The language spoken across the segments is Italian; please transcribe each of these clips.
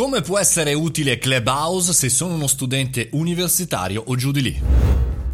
Come può essere utile Clubhouse se sono uno studente universitario o giù di lì?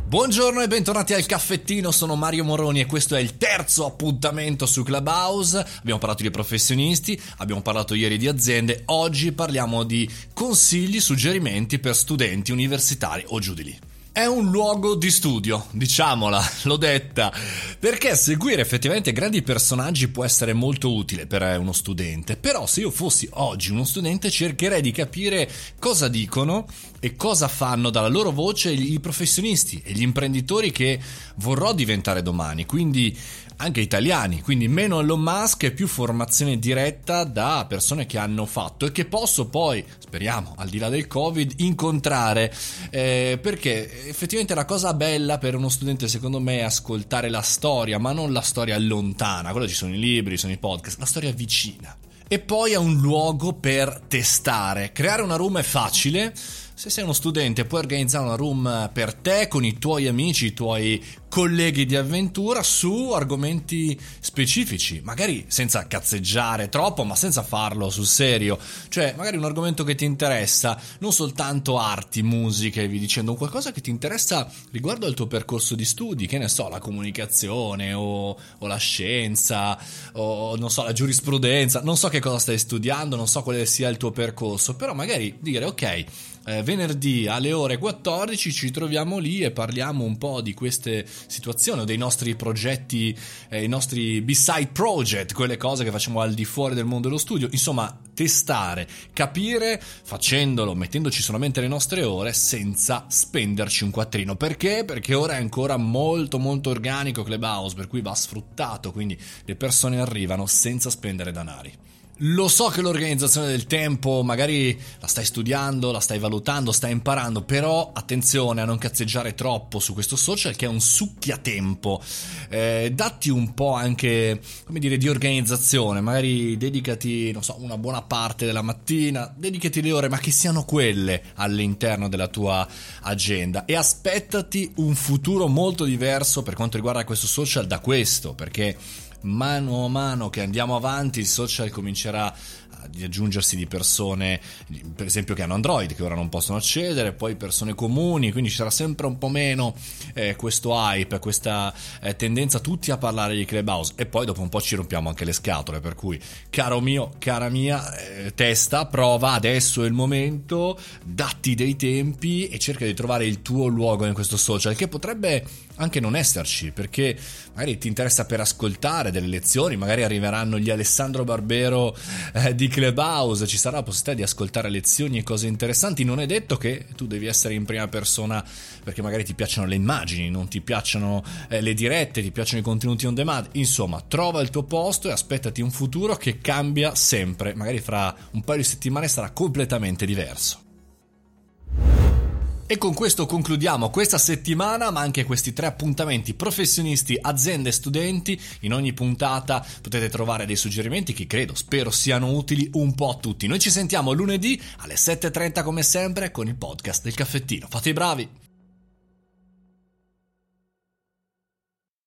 Buongiorno e bentornati al caffettino, sono Mario Moroni e questo è il terzo appuntamento su Clubhouse. Abbiamo parlato di professionisti, abbiamo parlato ieri di aziende, oggi parliamo di consigli, suggerimenti per studenti universitari o giù di lì. È un luogo di studio, diciamola, l'ho detta, perché seguire effettivamente grandi personaggi può essere molto utile per uno studente, però se io fossi oggi uno studente cercherei di capire cosa dicono e cosa fanno dalla loro voce i professionisti e gli imprenditori che vorrò diventare domani, quindi anche italiani, quindi meno Elon Musk e più formazione diretta da persone che hanno fatto e che posso poi, speriamo, al di là del Covid, incontrare, eh, perché effettivamente la cosa bella per uno studente secondo me è ascoltare la storia, ma non la storia lontana, quello ci sono i libri, ci sono i podcast, la storia vicina. E poi è un luogo per testare. Creare una room è facile se sei uno studente puoi organizzare una room per te con i tuoi amici, i tuoi colleghi di avventura su argomenti specifici, magari senza cazzeggiare troppo, ma senza farlo sul serio. Cioè, magari un argomento che ti interessa, non soltanto arti, musica e vi dicendo, qualcosa che ti interessa riguardo al tuo percorso di studi, che ne so, la comunicazione o, o la scienza o non so, la giurisprudenza, non so che cosa stai studiando, non so quale sia il tuo percorso, però magari dire ok, eh, venerdì alle ore 14 ci troviamo lì e parliamo un po' di queste situazioni dei nostri progetti, eh, i nostri beside project, quelle cose che facciamo al di fuori del mondo dello studio, insomma testare, capire facendolo, mettendoci solamente le nostre ore senza spenderci un quattrino. Perché? Perché ora è ancora molto molto organico Clubhouse, per cui va sfruttato, quindi le persone arrivano senza spendere danari. Lo so che l'organizzazione del tempo magari la stai studiando, la stai valutando, stai imparando, però attenzione a non cazzeggiare troppo su questo social che è un succhiatempo. Eh, datti un po' anche, come dire, di organizzazione, magari dedicati, non so, una buona parte della mattina, dedicati le ore, ma che siano quelle all'interno della tua agenda e aspettati un futuro molto diverso per quanto riguarda questo social da questo, perché mano a mano che andiamo avanti il social comincerà di aggiungersi di persone, per esempio, che hanno Android, che ora non possono accedere, poi persone comuni, quindi ci sarà sempre un po' meno eh, questo hype, questa eh, tendenza tutti a parlare di Clubhouse. E poi dopo un po' ci rompiamo anche le scatole, per cui, caro mio, cara mia, eh, testa, prova, adesso è il momento, datti dei tempi e cerca di trovare il tuo luogo in questo social, che potrebbe anche non esserci, perché magari ti interessa per ascoltare delle lezioni, magari arriveranno gli Alessandro Barbero eh, di Clubhouse, ci sarà la possibilità di ascoltare lezioni e cose interessanti. Non è detto che tu devi essere in prima persona perché magari ti piacciono le immagini, non ti piacciono eh, le dirette, ti piacciono i contenuti on demand. Insomma, trova il tuo posto e aspettati un futuro che cambia sempre. Magari fra un paio di settimane sarà completamente diverso. E con questo concludiamo questa settimana, ma anche questi tre appuntamenti professionisti, aziende e studenti. In ogni puntata potete trovare dei suggerimenti che credo, spero siano utili un po' a tutti. Noi ci sentiamo lunedì alle 7.30 come sempre con il podcast del caffettino. Fate i bravi!